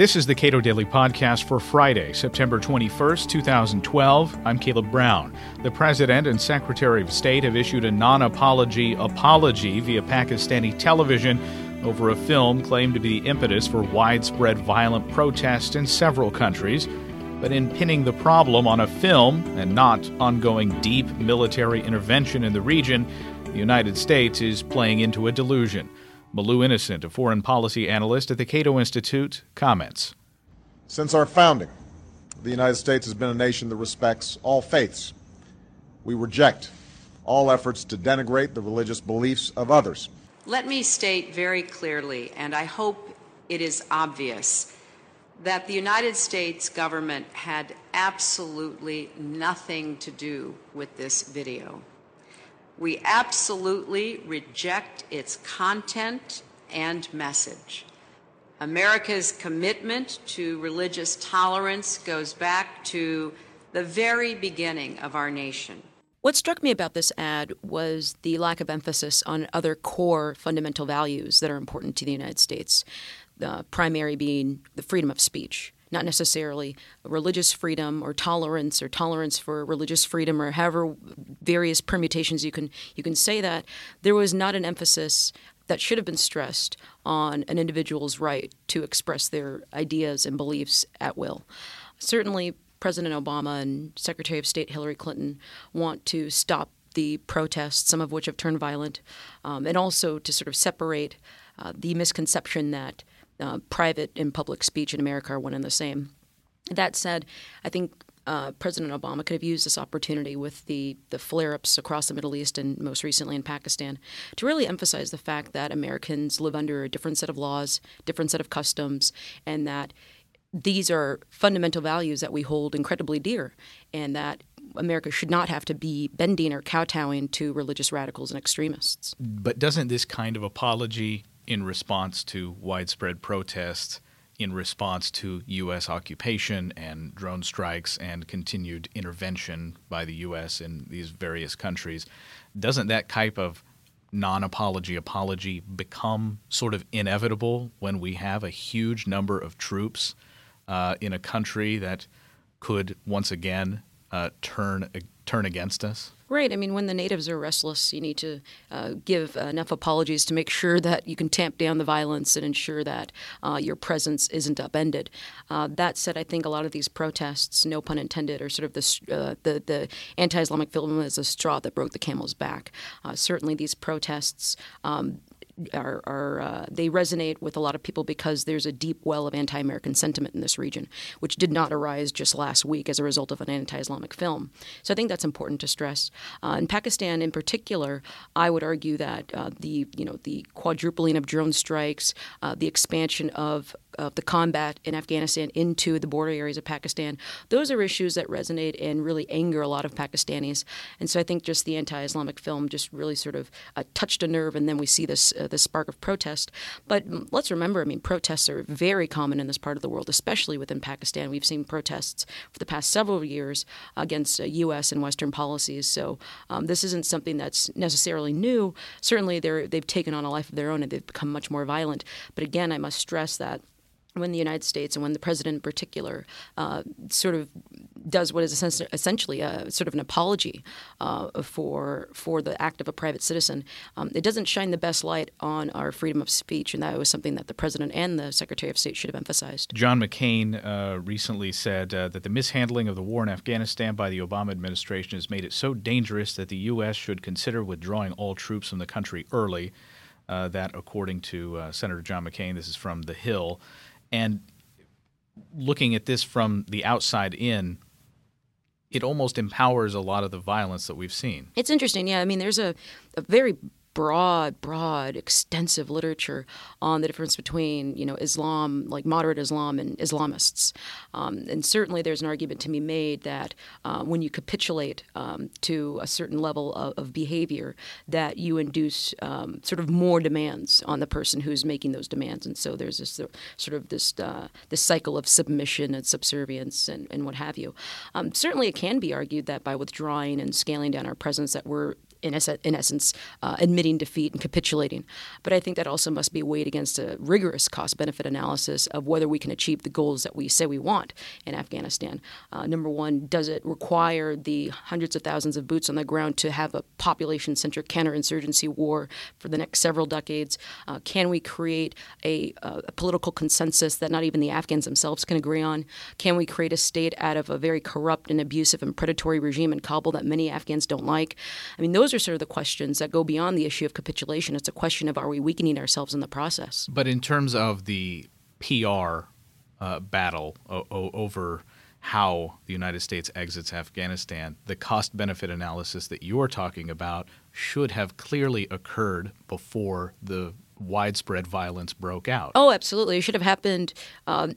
This is the Cato Daily Podcast for Friday, September 21st, 2012. I'm Caleb Brown. The President and Secretary of State have issued a non apology apology via Pakistani television over a film claimed to be the impetus for widespread violent protests in several countries. But in pinning the problem on a film and not ongoing deep military intervention in the region, the United States is playing into a delusion. Malou Innocent, a foreign policy analyst at the Cato Institute, comments. Since our founding, the United States has been a nation that respects all faiths. We reject all efforts to denigrate the religious beliefs of others. Let me state very clearly, and I hope it is obvious, that the United States government had absolutely nothing to do with this video. We absolutely reject its content and message. America's commitment to religious tolerance goes back to the very beginning of our nation. What struck me about this ad was the lack of emphasis on other core fundamental values that are important to the United States, the primary being the freedom of speech not necessarily religious freedom or tolerance or tolerance for religious freedom or however various permutations you can you can say that there was not an emphasis that should have been stressed on an individual's right to express their ideas and beliefs at will. Certainly, President Obama and Secretary of State Hillary Clinton want to stop the protests, some of which have turned violent, um, and also to sort of separate uh, the misconception that uh, private and public speech in America are one and the same. That said, I think uh, President Obama could have used this opportunity with the, the flare ups across the Middle East and most recently in Pakistan to really emphasize the fact that Americans live under a different set of laws, different set of customs, and that these are fundamental values that we hold incredibly dear, and that America should not have to be bending or kowtowing to religious radicals and extremists. But doesn't this kind of apology in response to widespread protests, in response to U.S. occupation and drone strikes and continued intervention by the U.S. in these various countries. Doesn't that type of non apology apology become sort of inevitable when we have a huge number of troops uh, in a country that could once again uh, turn turn against us? Right. I mean, when the natives are restless, you need to uh, give enough apologies to make sure that you can tamp down the violence and ensure that uh, your presence isn't upended. Uh, that said, I think a lot of these protests, no pun intended, are sort of the uh, the, the anti-Islamic film as a straw that broke the camel's back. Uh, certainly, these protests. Um, are, are uh, they resonate with a lot of people because there's a deep well of anti-American sentiment in this region, which did not arise just last week as a result of an anti-Islamic film. So I think that's important to stress. Uh, in Pakistan, in particular, I would argue that uh, the you know the quadrupling of drone strikes, uh, the expansion of of the combat in Afghanistan into the border areas of Pakistan. Those are issues that resonate and really anger a lot of Pakistanis. And so I think just the anti-Islamic film just really sort of uh, touched a nerve, and then we see this uh, this spark of protest. But let's remember, I mean, protests are very common in this part of the world, especially within Pakistan. We've seen protests for the past several years against uh, U.S. and Western policies. So um, this isn't something that's necessarily new. Certainly, they're, they've taken on a life of their own and they've become much more violent. But again, I must stress that when the United States and when the president in particular uh, sort of does what is essentially a sort of an apology uh, for for the act of a private citizen, um, it doesn't shine the best light on our freedom of speech, and that was something that the president and the secretary of state should have emphasized. John McCain uh, recently said uh, that the mishandling of the war in Afghanistan by the Obama administration has made it so dangerous that the U.S. should consider withdrawing all troops from the country early. Uh, that, according to uh, Senator John McCain, this is from The Hill. And looking at this from the outside in, it almost empowers a lot of the violence that we've seen. It's interesting, yeah. I mean, there's a, a very broad, broad, extensive literature on the difference between, you know, Islam, like moderate Islam, and Islamists. Um, and certainly, there's an argument to be made that uh, when you capitulate um, to a certain level of, of behavior, that you induce um, sort of more demands on the person who's making those demands. And so there's this sort of this uh, this cycle of submission and subservience and, and what have you. Um, certainly, it can be argued that by withdrawing and scaling down our presence, that we're in, es- in essence, uh, admitting defeat and capitulating. But I think that also must be weighed against a rigorous cost benefit analysis of whether we can achieve the goals that we say we want in Afghanistan. Uh, number one, does it require the hundreds of thousands of boots on the ground to have a population centric counterinsurgency war for the next several decades? Uh, can we create a, a political consensus that not even the Afghans themselves can agree on? Can we create a state out of a very corrupt and abusive and predatory regime in Kabul that many Afghans don't like? I mean, those are sort of the questions that go beyond the issue of capitulation. It's a question of are we weakening ourselves in the process? But in terms of the PR uh, battle o- o- over how the United States exits Afghanistan, the cost benefit analysis that you're talking about should have clearly occurred before the widespread violence broke out. Oh, absolutely. It should have happened um,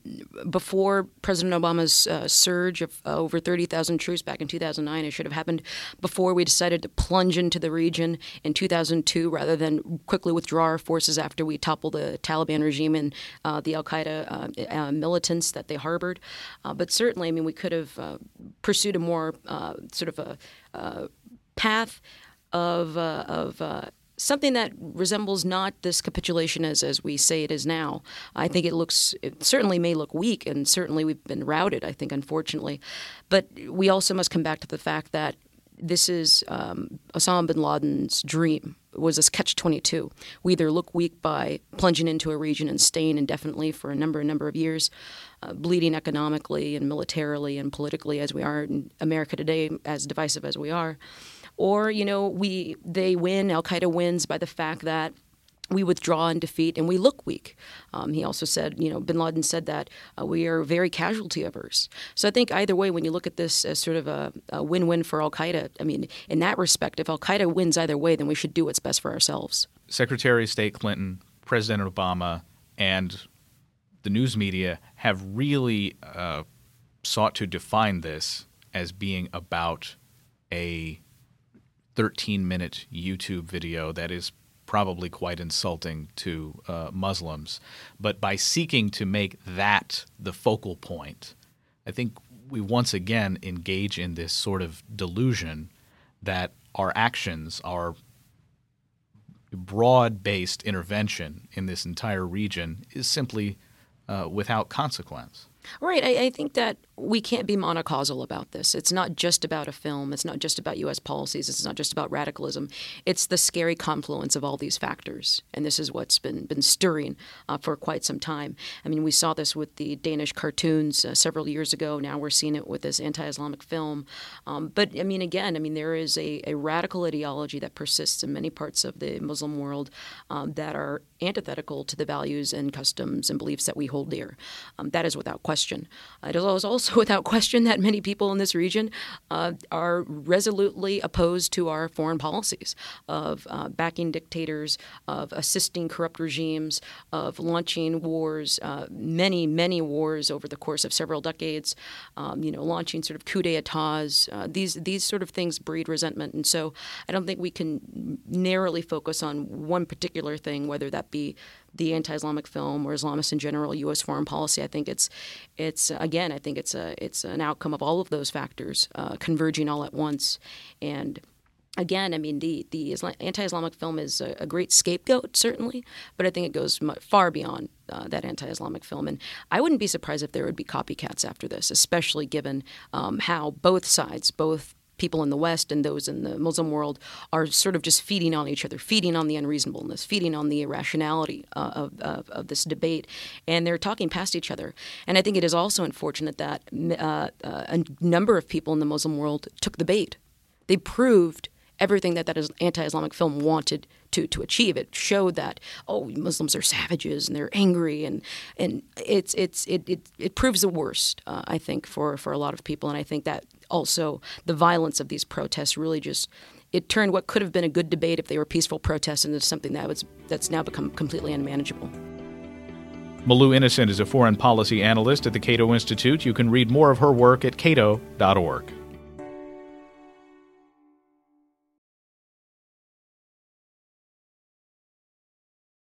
before President Obama's uh, surge of uh, over 30,000 troops back in 2009. It should have happened before we decided to plunge into the region in 2002 rather than quickly withdraw our forces after we toppled the Taliban regime and uh, the Al Qaeda uh, uh, militants that they harbored. Uh, but certainly, I mean, we could have pursued a more sort of a path of, of something that resembles not this capitulation as, as we say it is now. I think it looks, it certainly may look weak, and certainly we've been routed, I think, unfortunately. But we also must come back to the fact that this is um, Osama bin Laden's dream was this catch 22 we either look weak by plunging into a region and staying indefinitely for a number a number of years uh, bleeding economically and militarily and politically as we are in America today as divisive as we are or you know we they win Al Qaeda wins by the fact that we withdraw and defeat and we look weak. Um, he also said, you know, bin Laden said that uh, we are very casualty averse. So I think either way, when you look at this as sort of a, a win win for Al Qaeda, I mean, in that respect, if Al Qaeda wins either way, then we should do what's best for ourselves. Secretary of State Clinton, President Obama, and the news media have really uh, sought to define this as being about a 13 minute YouTube video that is probably quite insulting to uh, Muslims. But by seeking to make that the focal point, I think we once again engage in this sort of delusion that our actions, our broad based intervention in this entire region, is simply uh, without consequence. Right. I, I, think that we can't be monocausal about this. It's not just about a film. It's not just about U.S. policies. It's not just about radicalism. It's the scary confluence of all these factors, and this is what's been been stirring uh, for quite some time. I mean, we saw this with the Danish cartoons uh, several years ago. Now we're seeing it with this anti-Islamic film. Um, but I mean, again, I mean, there is a, a, radical ideology that persists in many parts of the Muslim world um, that are antithetical to the values and customs and beliefs that we hold dear. Um, that is without question. It is also without question that many people in this region uh, are resolutely opposed to our foreign policies of uh, backing dictators, of assisting corrupt regimes, of launching wars, uh, many, many wars over the course of several decades. Um, you know, launching sort of coup d'états. Uh, these these sort of things breed resentment, and so I don't think we can narrowly focus on one particular thing, whether that be the anti-Islamic film or Islamists in general, U.S. foreign policy. I think it's it's again, I think it's a it's an outcome of all of those factors uh, converging all at once, and. Again, I mean, the, the anti-Islamic film is a, a, great scapegoat, certainly, but I think it goes far beyond uh, that anti-Islamic film. And I wouldn't be surprised if there would be copycats after this, especially given um, how both sides, both people in the West and those in the Muslim world are sort of just feeding on each other, feeding on the unreasonableness, feeding on the irrationality uh, of, of, of, this debate, and they're talking past each other. And I think it is also unfortunate that uh, uh, a number of people in the Muslim world took the bait. They proved everything that that anti-Islamic film wanted to to achieve. It showed that oh, Muslims are savages and they're angry, and and it's it's it it, it proves the worst. Uh, I think for for a lot of people, and I think that also the violence of these protests really just it turned what could have been a good debate if they were peaceful protests into something that was that's now become completely unmanageable. Malou Innocent is a foreign policy analyst at the Cato Institute. You can read more of her work at cato.org.